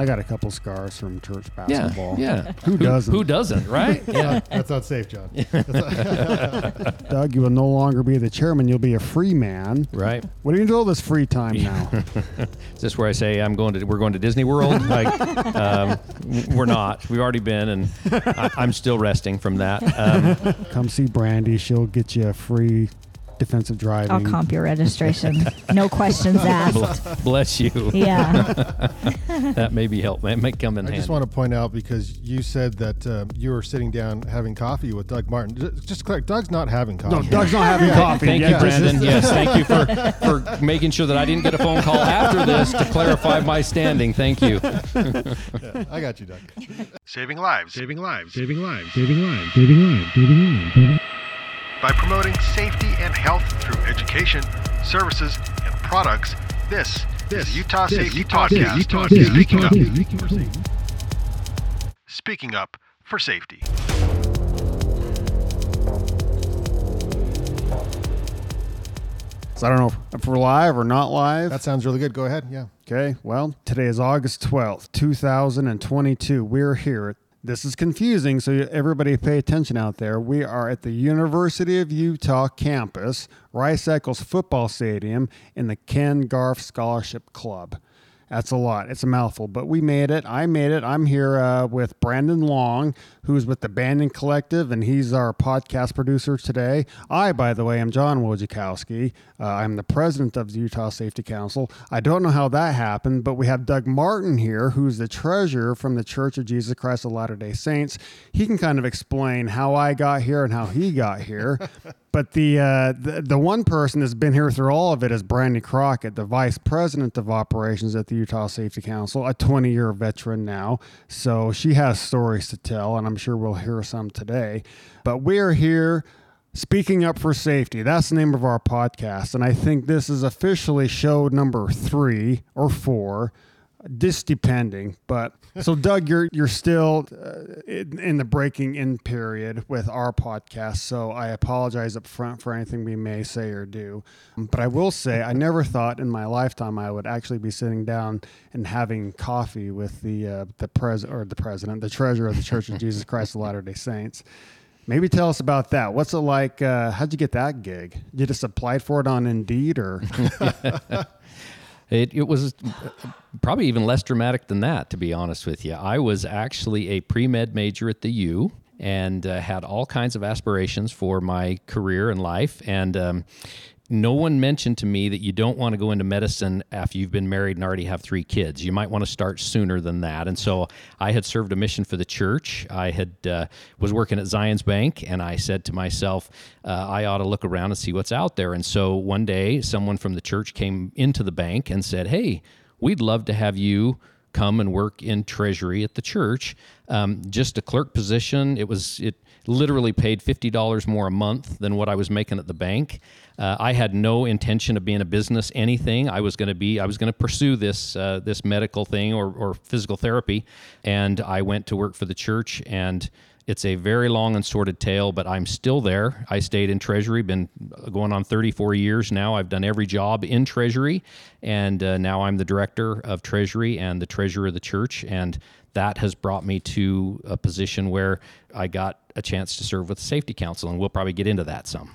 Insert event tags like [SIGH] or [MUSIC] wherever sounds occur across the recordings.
I got a couple scars from church basketball. yeah. [LAUGHS] Who doesn't? Who doesn't, right? [LAUGHS] Yeah. [LAUGHS] That's not safe, John. Doug, you will no longer be the chairman. You'll be a free man. right. What are you going to do all this free time now? Is this where I say I'm going to? We're going to Disney World. Like, um, we're not. We've already been, and I, I'm still resting from that. Um, Come see Brandee. She'll get you a free defensive driving. I'll comp your registration. no questions [LAUGHS] asked. bless you. Yeah. [LAUGHS] That may be help. That may come in I handy. just want to point out because you said that um, you were sitting down having coffee with Doug Martin. Ju- Just to clarify, Doug's not having coffee. no, Doug's not having [LAUGHS] coffee. Thank Yeah, you, Brandon. Yes, thank you for, for making sure that I didn't get a phone call after this to clarify my standing. Thank you. I got you, Doug. Saving lives. Saving lives. Saving lives. Saving lives. Saving lives. Saving lives. By promoting safety and health through education, services, and products, this, this is Utah Safety Podcast. Utah Speaking up. Safety. Speaking up for safety. So I don't know if we're live or not live. That sounds really good. Go ahead. Yeah. Okay, well, today is August 12th, 2022. We're here. This is confusing, so everybody pay attention out there. We are at the University of Utah campus, Rice Eccles Football Stadium, in the Ken Garff Scholarship Club. That's a lot. It's a mouthful, but we made it. I made it. I'm here uh, with Brandon Long, who's with the Bandon Collective, and he's our podcast producer today. I, by the way, am John Wojciechowski. Uh, I'm the president of the Utah Safety Council. I don't know how that happened, but we have Doug Martin here, who's the treasurer from the Church of Jesus Christ of Latter day Saints. He can kind of explain how I got here and how he got here. [LAUGHS] But the, uh, the the one person that's been here through all of it is Brandee Crockett, the vice president of operations at the Utah Safety Council, a 20 year veteran now. So she has stories to tell, and I'm sure we'll hear some today. But we're here speaking up for safety. That's the name of our podcast, and I think this is officially show number three or four. This depending, but [LAUGHS] so Doug, you're you're still uh, in, in the breaking in period with our podcast. So I apologize up front for anything we may say or do. But I will say I never thought in my lifetime I would actually be sitting down and having coffee with the uh, the pres or the president, the treasurer of the Church of Jesus [LAUGHS] Christ of Latter Day Saints. Maybe tell us about that. What's it like? Uh, how'd you get that gig? You just applied for it on Indeed, or [LAUGHS] It, it was probably even less dramatic than that, to be honest with you. I was actually a pre med major at the U and uh, had all kinds of aspirations for my career and life. And um, no one mentioned to me that you don't want to go into medicine after you've been married and already have three kids. You might want to start sooner than that. And so I had served a mission for the church. I had uh, was working at Zions Bank, and I said to myself, uh, I ought to look around and see what's out there. And so one day, someone from the church came into the bank and said, "Hey, we'd love to have you." Come and work in treasury at the church. Um, just a clerk position. It was it literally paid $50 more a month than what i was making at the bank. Uh, i had no intention of being a business anything. I was going to be i was going to pursue this uh, this medical thing or, or physical therapy. And i went to work for the church and it's a very long and sordid tale, but I'm still there. I stayed in Treasury, been going on 34 years now. I've done every job in Treasury, and uh, now I'm the director of Treasury and the treasurer of the church. And that has brought me to a position where I got a chance to serve with the Safety Council, and we'll probably get into that some.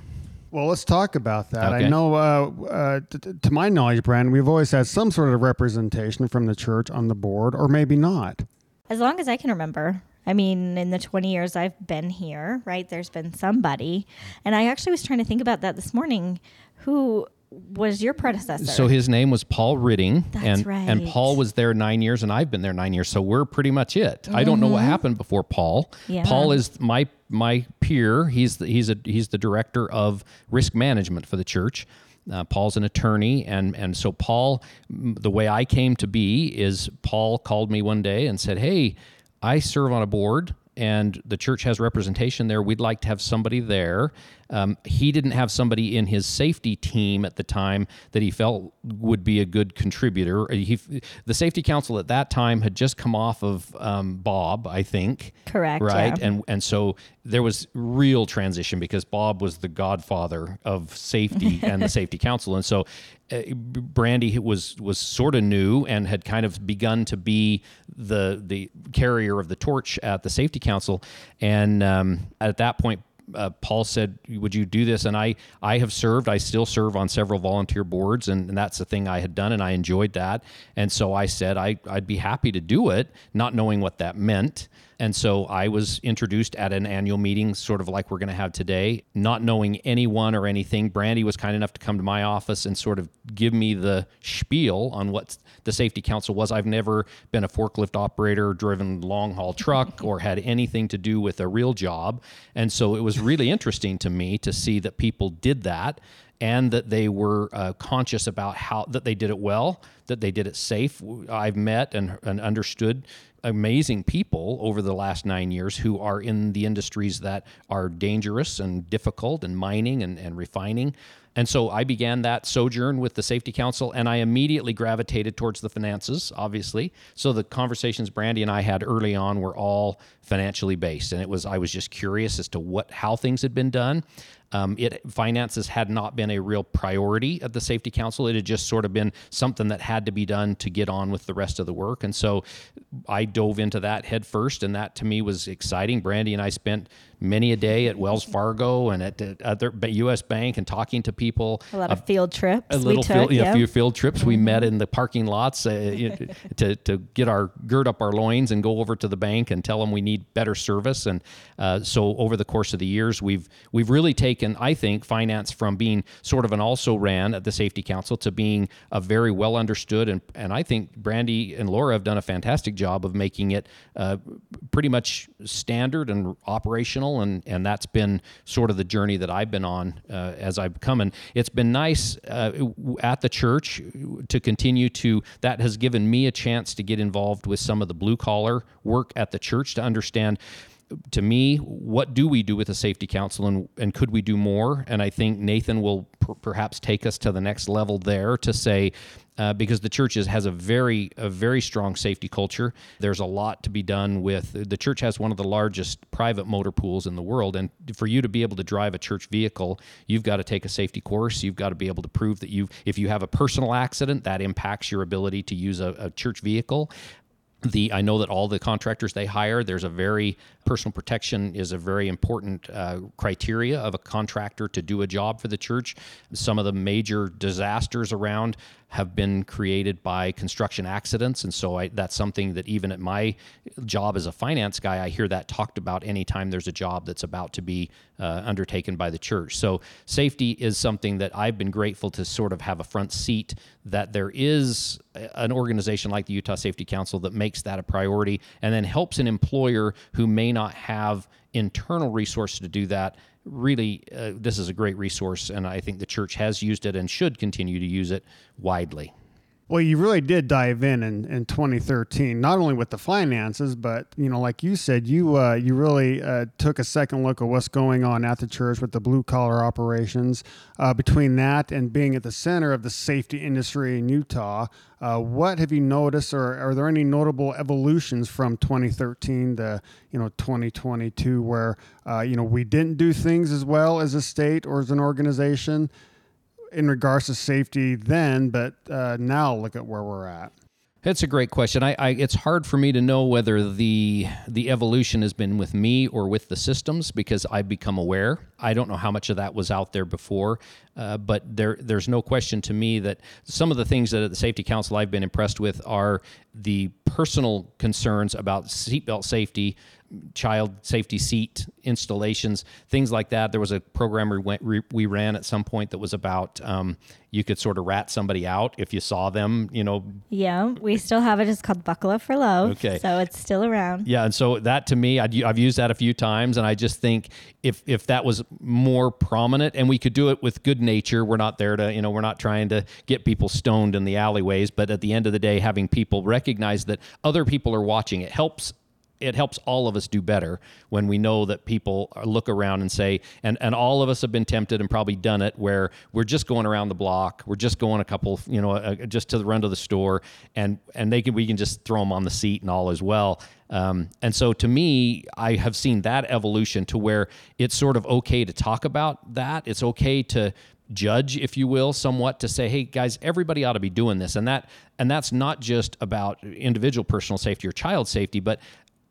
Well, let's talk about that. Okay. I know, uh, uh, t- t- to my knowledge, Brandon, we've always had some sort of representation from the church on the board, or maybe not. As long as I can remember. I mean, in the 20 years I've been here, right, there's been somebody. And I actually was trying to think about that this morning. Who was your predecessor? So his name was Paul Rytting, That's and and. Paul was there nine years, and I've been there nine years. So we're pretty much it. I don't know what happened before Paul. Mm-hmm. Yeah. Paul is my my peer. He's the, he's a he's the director of risk management for the church. Uh, Paul's an attorney, and and so Paul, the way I came to be is Paul called me one day and said, "Hey, I serve on a board." And the church has representation there. We'd like to have somebody there um, he didn't have somebody in his safety team at the time that he felt would be a good contributor. He, the safety council at that time had just come off of um, Bob, I think. Correct, Right, yeah. and and so there was real transition because Bob was the godfather of safety [LAUGHS] and the safety council, and so uh, Brandee was was sort of new and had kind of begun to be the the carrier of the torch at the safety council, and um, at that point. Uh, Paul said, "Would you do this?" And I, I have served. I still serve on several volunteer boards, and, and that's the thing I had done, and I enjoyed that. And so I said I, I'd be happy to do it, not knowing what that meant. And so I was introduced at an annual meeting, sort of like we're going to have today, not knowing anyone or anything. Brandee was kind enough to come to my office and sort of give me the spiel on what the safety council was. I've never been a forklift operator, driven long haul truck, [LAUGHS] or had anything to do with a real job. And so it was really interesting to me to see that people did that and that they were uh, conscious about how that they did it well, that they did it safe. I've met and, and understood amazing people over the last nine years who are in the industries that are dangerous and difficult and mining and, and refining. And so I began that sojourn with the Safety Council, and I immediately gravitated towards the finances, obviously. So the conversations Brandee and I had early on were all financially based, and it was I was just curious as to what how things had been done. Um, it finances had not been a real priority at the Safety Council. It had just sort of been something that had to be done to get on with the rest of the work, and so I dove into that head first, and that to me was exciting. Brandee and I spent many a day at Wells Fargo and at the other U.S. Bank and talking to people. A lot of field trips. A little we took, field, yeah, yeah. a few field trips. We met in the parking lots uh, [LAUGHS] to to get our gird up our loins and go over to the bank and tell them we need better service. And uh, so over the course of the years, we've we've really taken, I think, finance from being sort of an also ran at the Safety Council to being a very well understood and and I think Brandee and Laura have done a fantastic job of making it uh, pretty much standard and operational, and and that's been sort of the journey that I've been on uh, as I've come. And it's been nice uh, at the church to continue to. That has given me a chance to get involved with some of the blue collar work at the church to understand to me, what do we do with the safety council and, and could we do more? And I think Nathan will per- perhaps take us to the next level there to say, uh, because the church is, has a very a very strong safety culture. There's a lot to be done with the church has one of the largest private motor pools in the world, and for you to be able to drive a church vehicle, you've got to take a safety course. You've got to be able to prove that you've. if you have a personal accident, that impacts your ability to use a, a church vehicle the I know that all the contractors they hire, there's a very personal protection is a very important uh, criteria of a contractor to do a job for the church. Some of the major disasters around have been created by construction accidents, and so I, that's something that even at my job as a finance guy, I hear that talked about anytime there's a job that's about to be uh, undertaken by the church. So safety is something that I've been grateful to sort of have a front seat that there is an organization like the Utah Safety Council that makes that a priority and then helps an employer who may not have internal resources to do that really uh, this is a great resource and i think the church has used it and should continue to use it widely Well, you really did dive in, in in 2013, not only with the finances, but you know, like you said, you uh, you really uh, took a second look at what's going on at the church with the blue collar operations. Uh, between that and being at the center of the safety industry in Utah, uh, what have you noticed, or are there any notable evolutions from 2013 to you know 2022, where uh, you know we didn't do things as well as a state or as an organization? In regards to safety then, but uh, now look at where we're at. That's a great question. I, I, it's hard for me to know whether the the evolution has been with me or with the systems because I've become aware. I don't know how much of that was out there before, uh, but there there's no question to me that some of the things that at the Safety Council I've been impressed with are the personal concerns about seatbelt safety, child safety seat installations, things like that. There was a program we, went, we ran at some point that was about um, you could sort of rat somebody out if you saw them, you know. Yeah, we still have it. It's called Buckle Up for Love. Okay. So it's still around. Yeah, and so that to me, I'd, I've used that a few times, and I just think if if that was more prominent, and we could do it with good nature, we're not there to, you know, we're not trying to get people stoned in the alleyways, but at the end of the day, having people recognize that other people are watching, it helps it helps all of us do better when we know that people look around and say, and, and all of us have been tempted and probably done it where we're just going around the block, we're just going a couple, you know, uh, just to the run to the store, and and they can we can just throw them on the seat and all as well. Um, and so to me, I have seen that evolution to where it's sort of okay to talk about that. It's okay to judge if you will somewhat to say hey guys everybody ought to be doing this and that and that's not just about individual personal safety or child safety but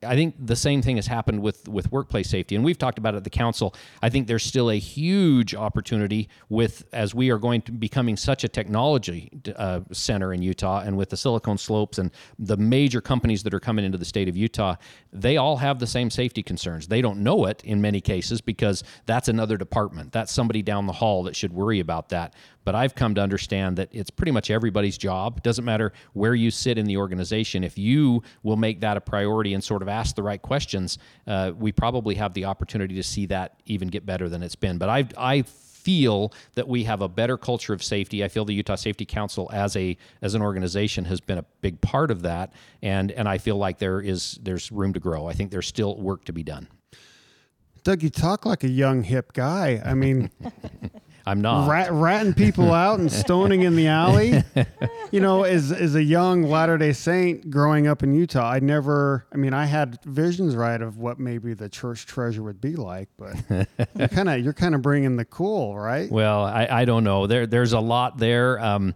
I think the same thing has happened with with workplace safety, and we've talked about it at the council. I think there's still a huge opportunity with as we are going to becoming such a technology uh, center in Utah, and with the Silicon Slopes and the major companies that are coming into the state of Utah, they all have the same safety concerns. They don't know it in many cases because that's another department. That's somebody down the hall that should worry about that. But I've come to understand that it's pretty much everybody's job. It doesn't matter where you sit in the organization. If you will make that a priority and sort of ask the right questions, uh, we probably have the opportunity to see that even get better than it's been. But I, I feel that we have a better culture of safety. I feel the Utah Safety Council as a as an organization has been a big part of that, and and I feel like there is there's room to grow. I think there's still work to be done. Doug, you talk like a young hip guy. I mean, [LAUGHS] I'm not. rat, ratting people [LAUGHS] out and stoning in the alley. you know, as as a young Latter Day Saint growing up in Utah, I never. I mean, I had visions right of what maybe the church treasure would be like, but you're kind of you're kind of bringing the cool, right? Well, I, I don't know. There there's a lot there. Um,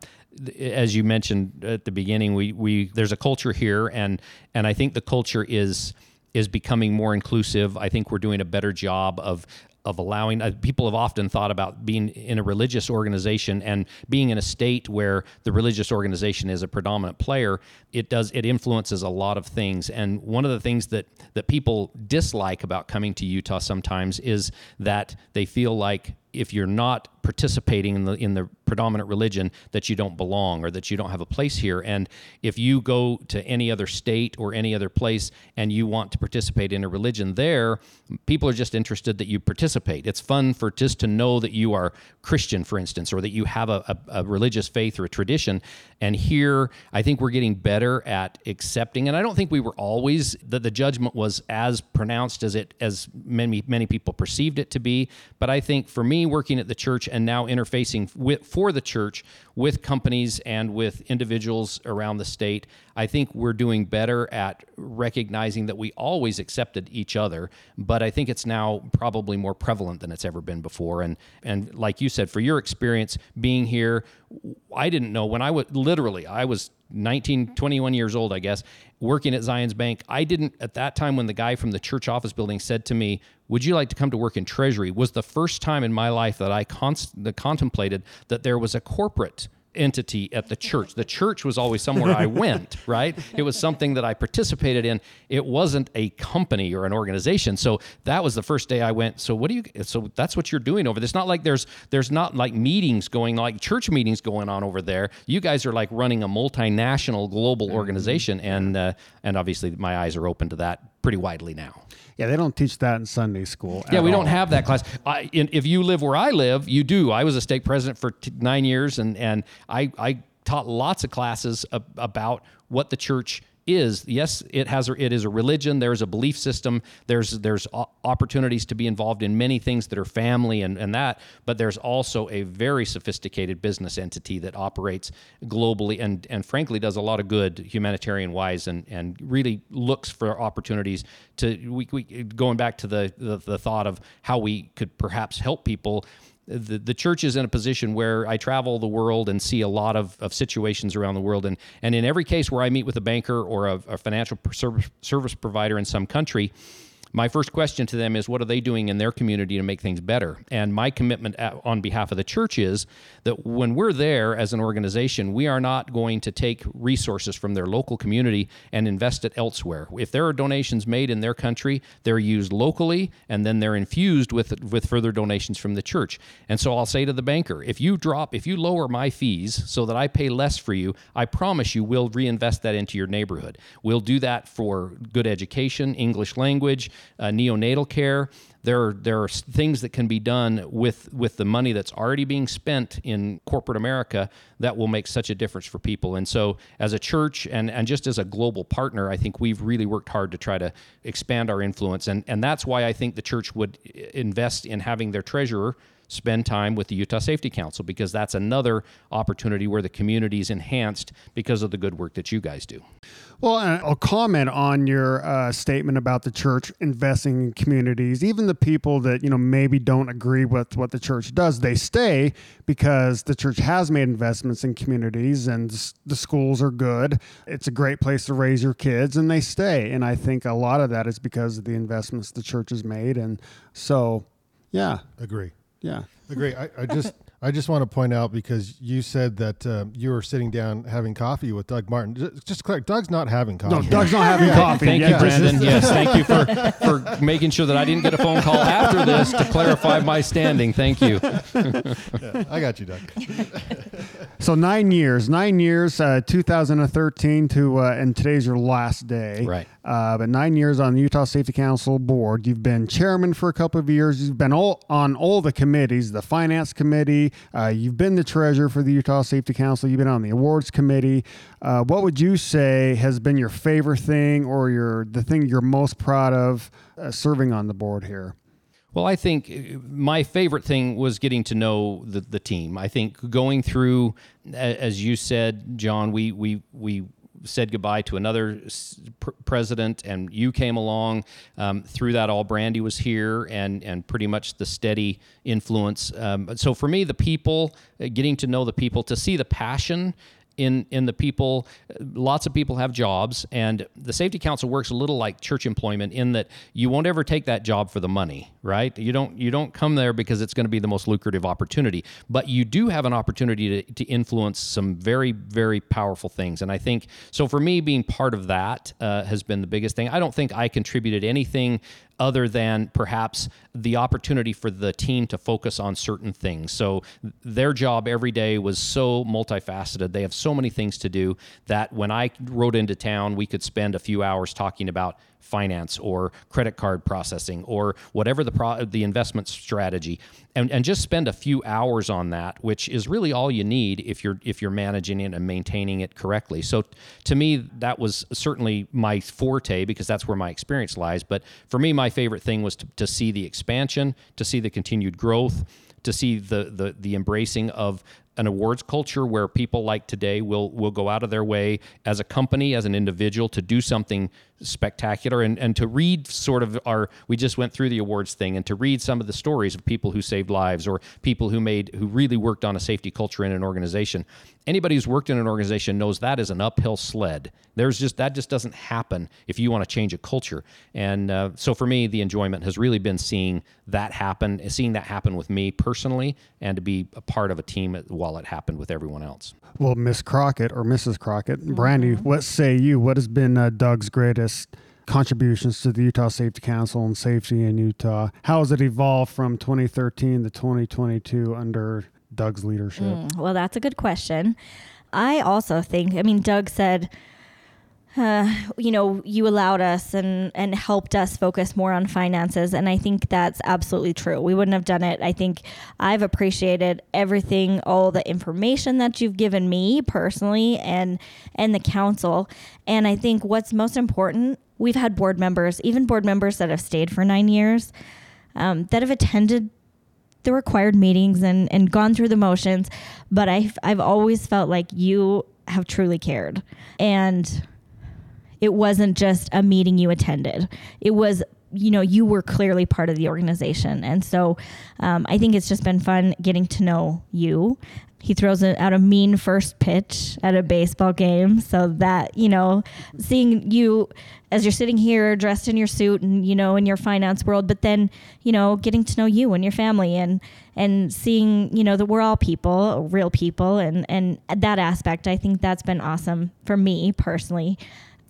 as you mentioned at the beginning, we we there's a culture here, and and I think the culture is is becoming more inclusive. I think we're doing a better job of of allowing uh, people have often thought about being in a religious organization and being in a state where the religious organization is a predominant player it does it influences a lot of things. And one of the things that that people dislike about coming to Utah sometimes is that they feel like if you're not participating in the in the predominant religion that you don't belong or that you don't have a place here. And if you go to any other state or any other place and you want to participate in a religion there people are just interested that you participate. It's fun for just to know that you are Christian for instance or that you have a, a, a religious faith or a tradition. And here I think we're getting better at accepting and I don't think we were always that the judgment was as pronounced as it as many many people perceived it to be. But I think for me working at the church and now interfacing with for the church with companies and with individuals around the state I think we're doing better at recognizing that we always accepted each other but I think it's now probably more prevalent than it's ever been before. And and like you said for your experience being here I didn't know when I was literally I was 19 21 years old I guess working at Zions Bank. I didn't at that time when the guy from the church office building said to me would you like to come to work in treasury was the first time in my life that I const- that contemplated that there was a corporate entity at the church. The church was always somewhere I [LAUGHS] went, right? It was something that I participated in. It wasn't a company or an organization. So that was the first day I went. So what do you so that's what you're doing over there. It's not like there's there's not like meetings going like church meetings going on over there. You guys are like running a multinational global organization and uh, and obviously my eyes are open to that pretty widely now. Yeah, they don't teach that in Sunday school. Yeah, we don't have that class. I, in, if you live where I live, you do. I was a stake president for t- nine years, and and I I taught lots of classes ab- about what the church is. Yes, it has. It is a religion. There's a belief system. There's there's opportunities to be involved in many things that are family and and that. But there's also a very sophisticated business entity that operates globally and and frankly does a lot of good humanitarian wise and and really looks for opportunities to we, we going back to the, the the thought of how we could perhaps help people the, the church is in a position where I travel the world and see a lot of, of situations around the world. And, and in every case where I meet with a banker or a, a financial service, service provider in some country, my first question to them is what are they doing in their community to make things better? And my commitment on behalf of the church is that when we're there as an organization we are not going to take resources from their local community and invest it elsewhere. If there are donations made in their country they're used locally and then they're infused with with further donations from the church. And so I'll say to the banker if you drop if you lower my fees so that I pay less for you I promise you we'll reinvest that into your neighborhood. We'll do that for good education English language uh, neonatal care. there there are things that can be done with with the money that's already being spent in corporate America that will make such a difference for people. And so, as a church and and just as a global partner, I think we've really worked hard to try to expand our influence. And and that's why I think the church would invest in having their treasurer spend time with the Utah Safety Council because that's another opportunity where the community is enhanced because of the good work that you guys do. Well, I'll comment on your uh, statement about the church investing in communities. Even the people that you know maybe don't agree with what the church does, they stay because the church has made investments in communities, and the schools are good. It's a great place to raise your kids, and they stay. And I think a lot of that is because of the investments the church has made, and so yeah, agree. Yeah, agree. I, I just I just want to point out because you said that um, you were sitting down having coffee with Doug Martin. Just, just clear, Doug's not having coffee. No, Doug's not having coffee. Thank yeah. you, Brandon. [LAUGHS] yes, thank you for for making sure that I didn't get a phone call after this to clarify my standing. Thank you. [LAUGHS] yeah, I got you, Doug. [LAUGHS] so nine years, nine years, uh, 2013 to uh, and today's your last day. Right. Uh, but nine years on the Utah Safety Council board. You've been chairman for a couple of years. You've been all on all the committees, the finance committee. Uh, you've been the treasurer for the Utah Safety Council. You've been on the awards committee. Uh, what would you say has been your favorite thing, or your the thing you're most proud of uh, serving on the board here? Well, I think uh, my favorite thing was getting to know the, the team. I think going through, as you said, John, we we we said goodbye to another pr- president, and you came along. Um, through that, all Brandee was here, and and pretty much the steady influence. Um, so for me, the people, uh, getting to know the people, to see the passion in in the people lots of people have jobs and the safety council works a little like church employment in that you won't ever take that job for the money right you don't you don't come there because it's going to be the most lucrative opportunity but you do have an opportunity to, to influence some very very powerful things and i think so for me being part of that uh, has been the biggest thing i don't think i contributed anything other than perhaps the opportunity for the team to focus on certain things. So their job every day was so multifaceted. They have so many things to do that when I rode into town, we could spend a few hours talking about finance or credit card processing or whatever the pro- the investment strategy. And, and just spend a few hours on that which is really all you need if you're if you're managing it and maintaining it correctly. So to me that was certainly my forte because that's where my experience lies. But for me my favorite thing was to, to see the expansion to see the continued growth to see the the the embracing of an awards culture where people like today will will go out of their way as a company, as an individual, to do something spectacular. And, and to read sort of our we just went through the awards thing and to read some of the stories of people who saved lives or people who made who really worked on a safety culture in an organization. Anybody who's worked in an organization knows that is an uphill sled. There's just that just doesn't happen if you want to change a culture. And uh, so for me the enjoyment has really been seeing that happen seeing that happen with me personally and to be a part of a team while it happened with everyone else. Well miss crockett or mrs crockett brandee mm-hmm. what say you? What has been uh, doug's greatest contributions to the Utah Safety Council and safety in Utah. How has it evolved from 2013 to 2022 under Doug's leadership? Mm, well, that's a good question. I also think, I mean, Doug said, uh, [SIGHS] you know, you allowed us and and helped us focus more on finances, and I think that's absolutely true. We wouldn't have done it. I think I've appreciated everything, all the information that you've given me personally, and and the council. And I think what's most important, we've had board members, even board members that have stayed for nine years, um, that have attended the required meetings and and gone through the motions, but I've I've always felt like you have truly cared and it wasn't just a meeting you attended. It was you know you were clearly part of the organization. And so um, i think it's just been fun getting to know you. He throws out a mean first pitch at a baseball game. So that you know seeing you as you're sitting here dressed in your suit and you know in your finance world but then you know getting to know you and your family and and seeing you know that we're all people real people. And and that aspect i think that's been awesome for me personally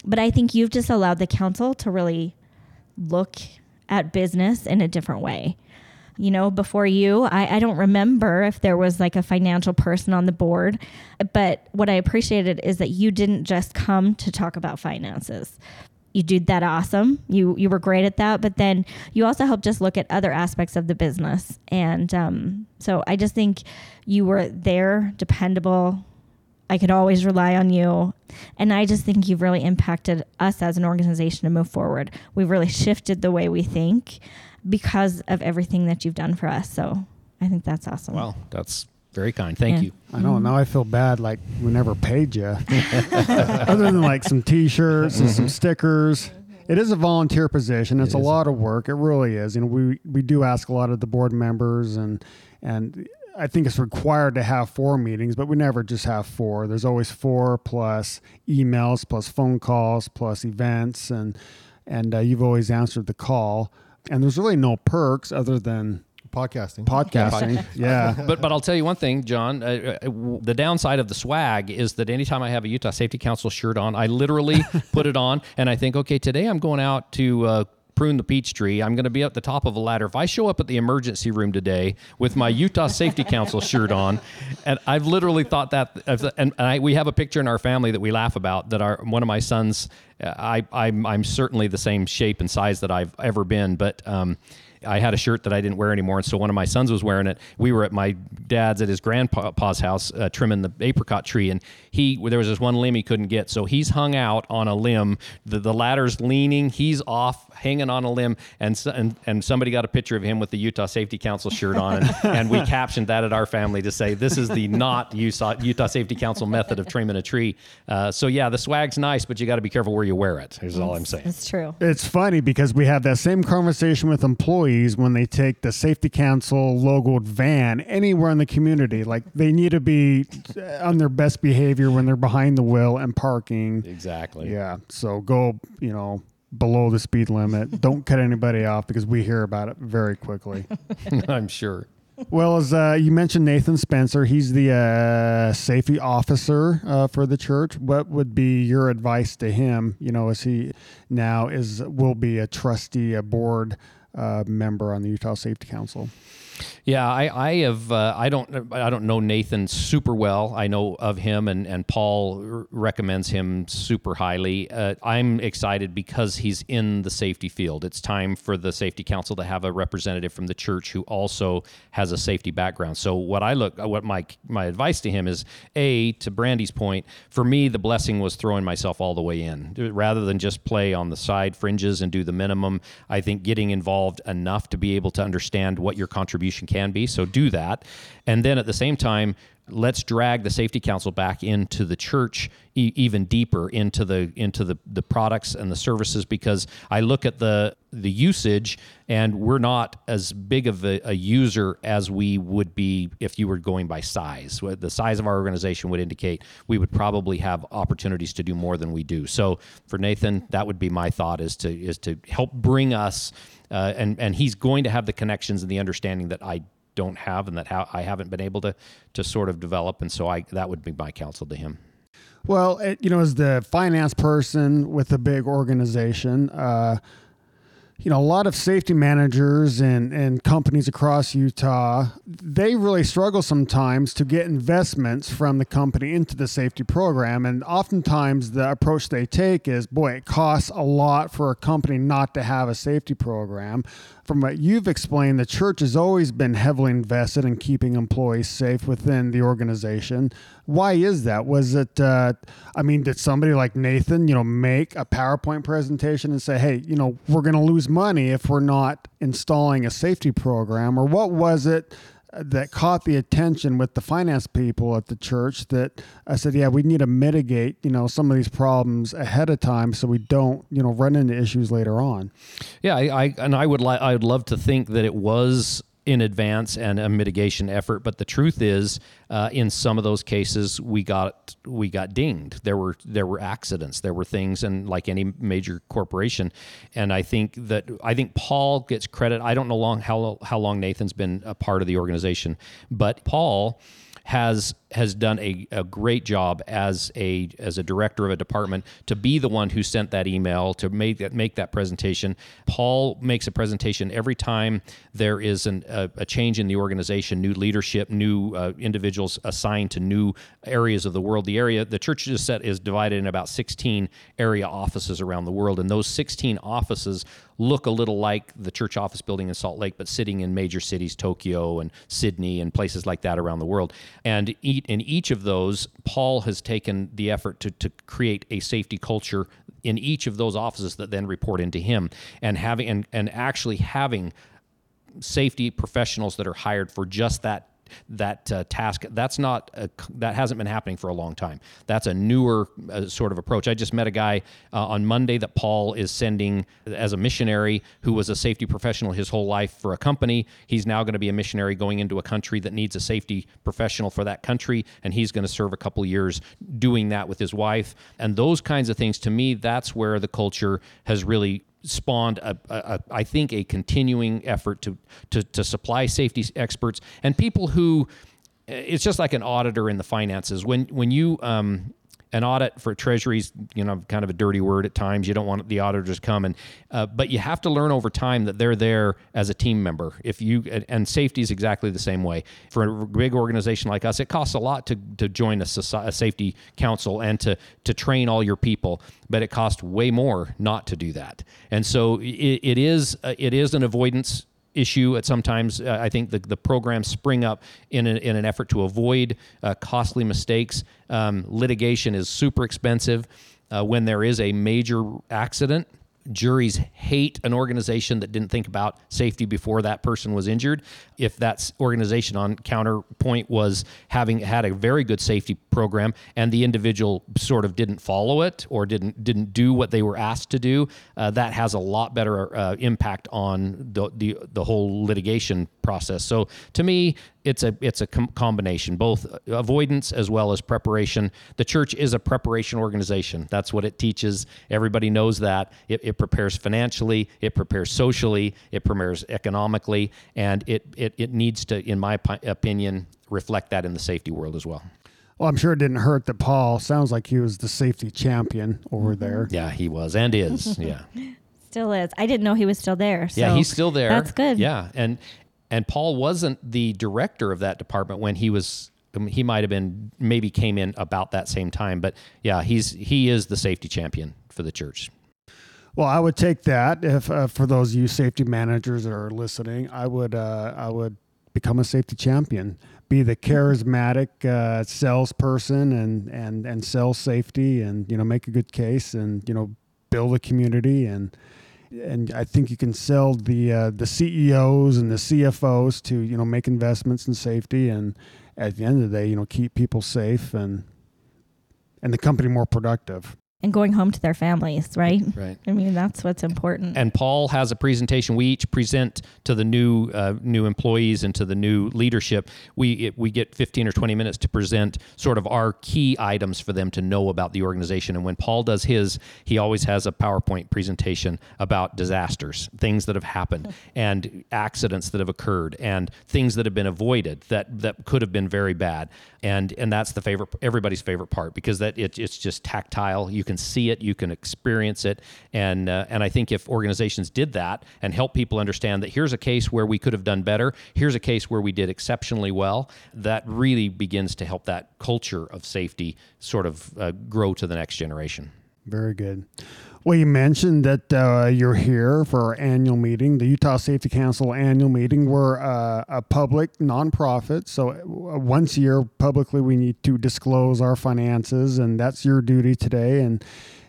but I think you've just allowed the council to really look at business in a different way. You know, before you, I, I don't remember if there was like a financial person on the board, but what I appreciated is that you didn't just come to talk about finances you did that awesome. You you were great at that, but then you also helped us look at other aspects of the business. And um, so I just think you were there, dependable. I could always rely on you. And I just think you've really impacted us as an organization to move forward. We've really shifted the way we think because of everything that you've done for us. So I think that's awesome. Well, that's very kind. Thank Yeah. you. I know. Now I feel bad. Like we never paid you, [LAUGHS] other than like some T-shirts and some mm-hmm. stickers. It is a volunteer position. It's It a lot of work. It really is. You know, we we do ask a lot of the board members, and and I think it's required to have four meetings, but we never just have four. There's always four plus emails, plus phone calls, plus events, and and uh, you've always answered the call. And there's really no perks other than Podcasting. podcasting. yeah. [LAUGHS] but but I'll tell you one thing, John. Uh, uh, w- the downside of the swag is that anytime I have a Utah Safety Council shirt on, I literally [LAUGHS] put it on and I think, okay, today I'm going out to. Uh, Prune the peach tree. I'm going to be at the top of a ladder. If I show up at the emergency room today with my Utah Safety Council shirt on, and I've literally thought that, and, I, we have a picture in our family that we laugh about. That our one of my sons, uh, I I'm I'm certainly the same shape and size that I've ever been, but um, I had a shirt that I didn't wear anymore, and so one of my sons was wearing it. We were at my dad's at his grandpa's house uh, trimming the apricot tree, and he there was this one limb he couldn't get, so he's hung out on a limb. The, the ladder's leaning, he's off, hanging on a limb, and, and and somebody got a picture of him with the Utah Safety Council shirt on, and, [LAUGHS] and we captioned that at our family to say this is the not Utah Utah Safety Council method of trimming a tree. Uh, so yeah, the swag's nice, but you got to be careful where you wear it. Is all I'm saying. it's true. It's funny because we have that same conversation with employees when they take the safety council logoed van anywhere in the community. Like they need to be on their best behavior when they're behind the wheel and parking. Exactly. Yeah. So go, you know, below the speed limit. Don't cut anybody off because we hear about it very quickly. [LAUGHS] I'm sure. Well, as uh, you mentioned, Nathan Spencer, he's the uh, safety officer uh, for the church. What would be your advice to him? You know, as he now is will be a trustee, a board member on the Utah Safety Council. Yeah, I, I have. Uh, I don't. I don't know Nathan super well. I know of him, and and Paul r- recommends him super highly. Uh, I'm excited because he's in the safety field. It's time for the safety council to have a representative from the church who also has a safety background. So what I look, what my my advice to him is, a to Brandee's point. For me, the blessing was throwing myself all the way in, rather than just play on the side fringes and do the minimum. I think getting involved enough to be able to understand what your contribution can be. So do that. And then at the same time, let's drag the safety council back into the church e- even deeper into the into the, the products and the services because I look at the the usage and we're not as big of a, a user as we would be if you were going by size. The size of our organization would indicate we would probably have opportunities to do more than we do. So for Nathan, that would be my thought is to is to help bring us uh, and and he's going to have the connections and the understanding that I don't have and that I haven't been able to to sort of develop. And so I that would be my counsel to him. Well, it, you know, as the finance person with a big organization, uh, you know, a lot of safety managers and, and companies across Utah, they really struggle sometimes to get investments from the company into the safety program. And oftentimes the approach they take is, boy, it costs a lot for a company not to have a safety program. From what you've explained, the church has always been heavily invested in keeping employees safe within the organization. Why is that? Was it, uh, I mean, did somebody like Nathan, you know, make a PowerPoint presentation and say, hey, you know, we're going to lose money if we're not installing a safety program? Or what was it that caught the attention with the finance people at the church that I said, yeah, we need to mitigate, you know, some of these problems ahead of time so we don't, you know, run into issues later on? Yeah, I, I and I would like I would love to think that it was in advance and a mitigation effort, but the truth is, uh, in some of those cases, we got we got dinged. There were there were accidents, there were things, and like any major corporation, and I think that I think Paul gets credit. I don't know long how how long Nathan's been a part of the organization, but Paul has has done a, a great job as a as a director of a department to be the one who sent that email to make that make that presentation. Paul makes a presentation every time there is an, a, a change in the organization, new leadership, new uh, individuals assigned to new areas of the world. The area the church is set is divided in about 16 area offices around the world, and those 16 offices look a little like the church office building in Salt Lake, but sitting in major cities, Tokyo and Sydney and places like that around the world. And in each of those, Paul has taken the effort to, to create a safety culture in each of those offices that then report into him and having and, and actually having safety professionals that are hired for just that that uh, task. That's not a, that hasn't been happening for a long time. That's a newer uh, sort of approach. I just met a guy uh, on Monday that Paul is sending as a missionary who was a safety professional his whole life for a company. He's now going to be a missionary going into a country that needs a safety professional for that country, and he's going to serve a couple years doing that with his wife. And those kinds of things, to me, that's where the culture has really spawned a, a, a, I think a continuing effort to, to to supply safety experts and people who it's just like an auditor in the finances. When when you um, an audit for treasuries, you know, kind of a dirty word at times. You don't want the auditors coming, uh, but you have to learn over time that they're there as a team member. If you and safety is exactly the same way. For a big organization like us, it costs a lot to, to join a, society, a safety council and to to train all your people, but it costs way more not to do that. And so it, it is uh, it is an avoidance issue at sometimes uh, i think the, the programs spring up in, a, in an effort to avoid uh, costly mistakes. Um, litigation is super expensive. Uh, when there is a major accident juries hate an organization that didn't think about safety before that person was injured. If that organization on counterpoint was having had a very good safety program and the individual sort of didn't follow it or didn't didn't do what they were asked to do, uh, that has a lot better uh, impact on the, the the whole litigation process. So to me, it's a it's a com- combination, both avoidance as well as preparation. The church is a preparation organization. That's what it teaches. Everybody knows that. It, it prepares financially, it prepares socially, it prepares economically, and it, it it needs to, in my opinion, reflect that in the safety world as well. Well, I'm sure it didn't hurt that Paul sounds like he was the safety champion over mm-hmm. there. Yeah, he was and is. Yeah. [LAUGHS] Still is. I didn't know he was still there. So yeah, he's still there. That's good. Yeah, and and Paul wasn't the director of that department when he was um, he might have been maybe came in about that same time but yeah he's he is the safety champion for the church. Well i would take that if uh, for those you safety managers that are listening i would uh, i would become a safety champion be the charismatic uh, salesperson and and and sell safety and you know make a good case and you know build a community and and I think you can sell the uh, the CEOs and the CFOs to you know make investments in safety, and at the end of the day, you know keep people safe and and the company more productive and going home to their families, right? Right. I mean, that's what's important. And Paul has a presentation. We each present to the new uh, new employees and to the new leadership. We it, we get 15 or 20 minutes to present sort of our key items for them to know about the organization. And when Paul does his, he always has a PowerPoint presentation about disasters, things that have happened, [LAUGHS] and accidents that have occurred, and things that have been avoided that that could have been very bad. And and that's the favorite everybody's favorite part because that it, it's just tactile. You can see it, you can experience it, and uh, and I think if organizations did that and help people understand that here's a case where we could have done better, here's a case where we did exceptionally well, that really begins to help that culture of safety sort of uh, grow to the next generation. Very good. Well, you mentioned that uh, you're here for our annual meeting, the Utah Safety Council annual meeting. We're uh, a public nonprofit, so uh, once a year publicly we need to disclose our finances, and that's your duty today. And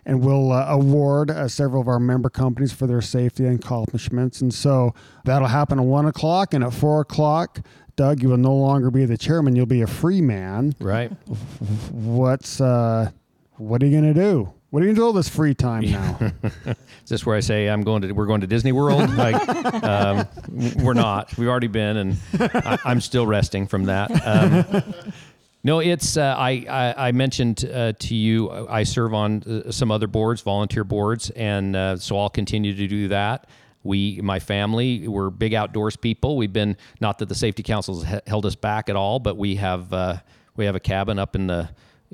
and we'll uh, award uh, several of our member companies for their safety and accomplishments. And so that'll happen at one o'clock, and at four o'clock. Doug, you will no longer be the chairman; you'll be a free man. Right. What's uh, what are you going to do? What are you doing all this free time now? [LAUGHS] Is this where I say I'm going to? We're going to Disney World. [LAUGHS] like, um, we're not. We've already been, and I, am still resting from that. Um, [LAUGHS] no, it's. Uh, I, I, I mentioned uh, to you. I serve on uh, some other boards, volunteer boards, and uh, so I'll continue to do that. we, my family, we're big outdoors people. We've been not that the safety council's he- held us back at all, but we have uh, we have a cabin up in the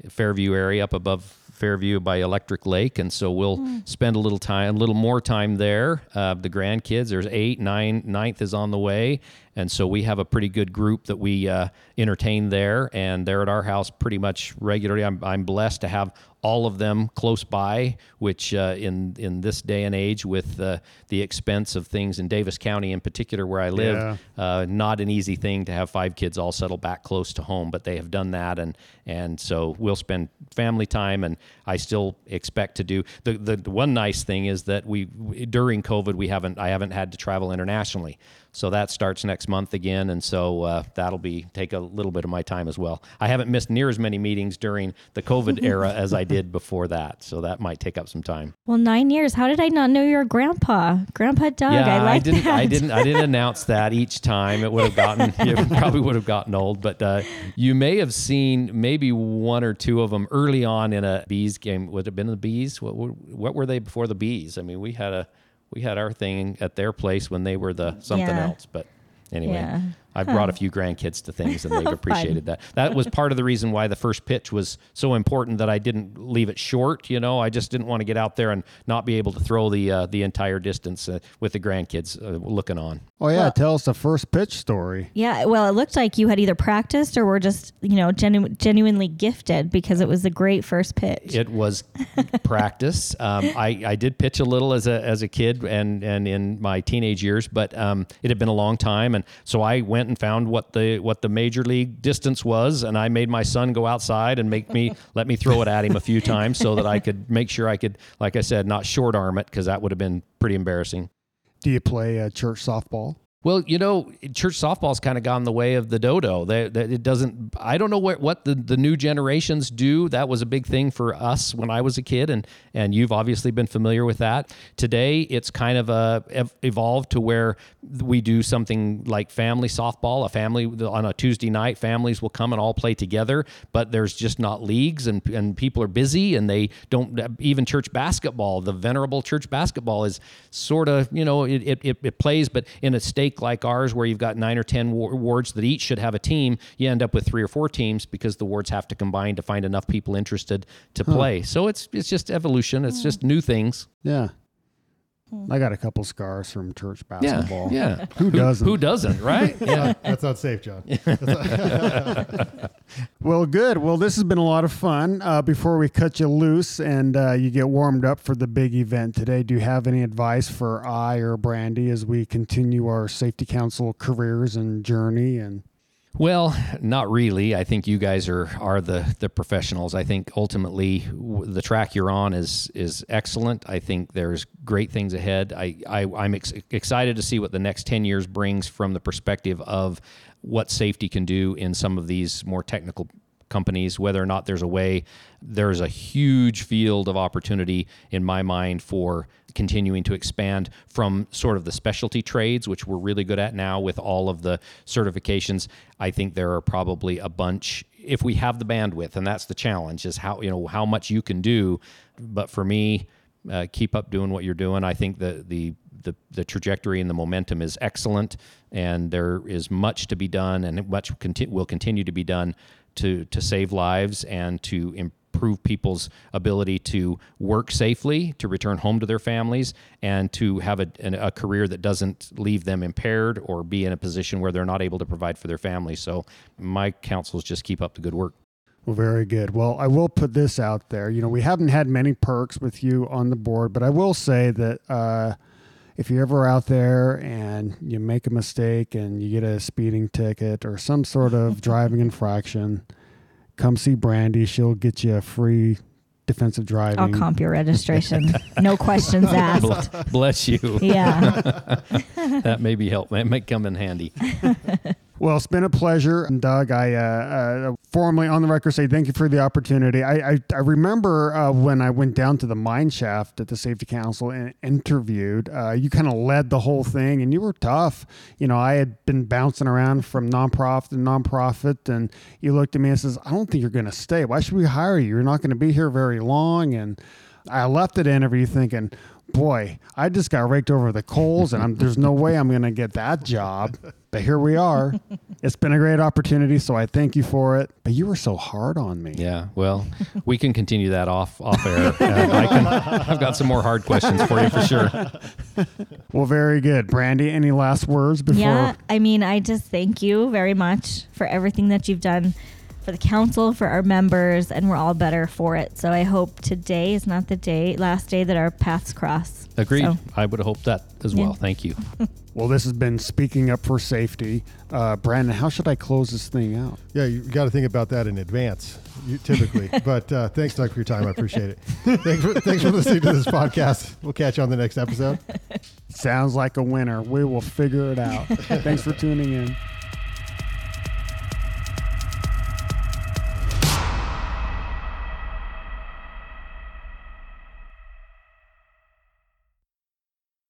Fairview area, up above Fairview by Electric Lake, and so we'll spend a little time, a little more time there. Uh, the grandkids, there's eight, nine, ninth is on the way, and so we have a pretty good group that we uh, entertain there, and they're at our house pretty much regularly. I'm, I'm blessed to have all of them close by, which uh, in in this day and age, with uh, the expense of things in Davis County in particular, where I live, Yeah. uh, not an easy thing to have five kids all settle back close to home, but they have done that, and and so we'll spend family time, and I still expect to do the the, the one nice thing is that we during COVID we haven't I haven't had to travel internationally, so that starts next month again, and so uh, that'll be take a little bit of my time as well. I haven't missed near as many meetings during the COVID [LAUGHS] era as I did before that, so that might take up some time. Well, nine years. How did I not know your grandpa? Grandpa Doug. Yeah, I like didn't. that. I didn't. I didn't announce that each time. It would have gotten. [LAUGHS] It probably would have gotten old. But uh, you may have seen maybe one or two of them early on in a bees game. Would it have been the bees? What what were they before the bees? I mean, we had a we had our thing at their place when they were the something Yeah. else. But anyway. Yeah. I've brought a few grandkids to things and they've [LAUGHS] appreciated that. That was part of the reason why the first pitch was so important that I didn't leave it short. You know, I just didn't want to get out there and not be able to throw the uh, the entire distance uh, with the grandkids uh, looking on. Oh yeah, tell us the first pitch story. Yeah, well, it looked like you had either practiced or were just, you know, genu- genuinely gifted because it was a great first pitch. It was practice. [LAUGHS] Um, I, I did pitch a little as a as a kid and and in my teenage years, but um, it had been a long time, and so I went and found what the what the major league distance was, and I made my son go outside and make me [LAUGHS] let me throw it at him a few times so that I could make sure I could, like I said, not short arm it because that would have been pretty embarrassing. Do you play uh, church softball? Well, you know, church softball's kind of gone the way of the dodo. They, they, it doesn't. I don't know what what the, the new generations do. That was a big thing for us when I was a kid, and and you've obviously been familiar with that. Today, it's kind of ev- evolved to where we do something like family softball. A family on a Tuesday night, families will come and all play together. But there's just not leagues, and and people are busy, and they don't even church basketball. The venerable church basketball is sort of you know it it, it, plays, but in a stake like ours where you've got nine or ten wards that each should have a team, you end up with three or four teams because the wards have to combine to find enough people interested to play. So it's it's just evolution. It's hmm. just new things. Yeah. I got a couple scars from church basketball. Yeah. [LAUGHS] Who doesn't? Who doesn't, right? [LAUGHS] Yeah. That's not safe, John. [LAUGHS] Well, good. Well, this has been a lot of fun. Uh, before we cut you loose and uh, you get warmed up for the big event today, do you have any advice for I or Brandee as we continue our safety council careers and journey? And Well, not really. I think you guys are are the the professionals. I think ultimately the track you're on is is excellent. I think there's great things ahead. I, I I'm ex- excited to see what the next 10 years brings from the perspective of what safety can do in some of these more technical companies, whether or not there's a way. There's a huge field of opportunity in my mind for continuing to expand from sort of the specialty trades, which we're really good at now with all of the certifications. I think there are probably a bunch if we have the bandwidth, and that's the challenge is how you know how much you can do. But for me, uh, keep up doing what you're doing. I think the the the, the trajectory and the momentum is excellent, and there is much to be done, and much conti- will continue to be done to to save lives and to improve people's ability to work safely, to return home to their families, and to have a, a career that doesn't leave them impaired or be in a position where they're not able to provide for their families. So my counsel is just keep up the good work. Well, very good. Well, I will put this out there. You know, we haven't had many perks with you on the board, but I will say that uh, if you're ever out there and you make a mistake and you get a speeding ticket or some sort of [LAUGHS] driving infraction, come see Brandee. She'll get you a free defensive driving. I'll comp your registration. [LAUGHS] no questions asked. Bless, bless you. Yeah. [LAUGHS] that may be help. That might come in handy. [LAUGHS] Well, it's been a pleasure. And Doug, I uh, uh, formally on the record say thank you for the opportunity. I, I, I remember uh, when I went down to the mine shaft at the Safety Council and interviewed, uh, you kind of led the whole thing and you were tough. You know, I had been bouncing around from nonprofit to nonprofit, and you looked at me and says, I don't think you're going to stay. Why should we hire you? You're not going to be here very long. And I left that interview thinking, boy, I just got raked over the coals, and I'm, there's no way I'm going to get that job. [LAUGHS] But here we are. [LAUGHS] It's been a great opportunity, so I thank you for it. But you were so hard on me. Yeah, well, we can continue that off off air. Uh, I can, I've got some more hard questions for you for sure. [LAUGHS] Well, very good. Brandee, any last words before? Yeah, I mean, I just thank you very much for everything that you've done for the council, for our members, and we're all better for it. So I hope today is not the day, last day that our paths cross. Agreed. So, I would hope that as Yeah. well. Thank you. [LAUGHS] Well, this has been Speaking Up for Safety. Uh, Brandon, how should I close this thing out? Yeah, you got to think about that in advance, you, typically. [LAUGHS] but uh, thanks, Doug, for your time. I appreciate it. thanks, for, thanks for listening to this podcast. We'll catch you on the next episode. Sounds like a winner. We will figure it out. [LAUGHS] Thanks for tuning in.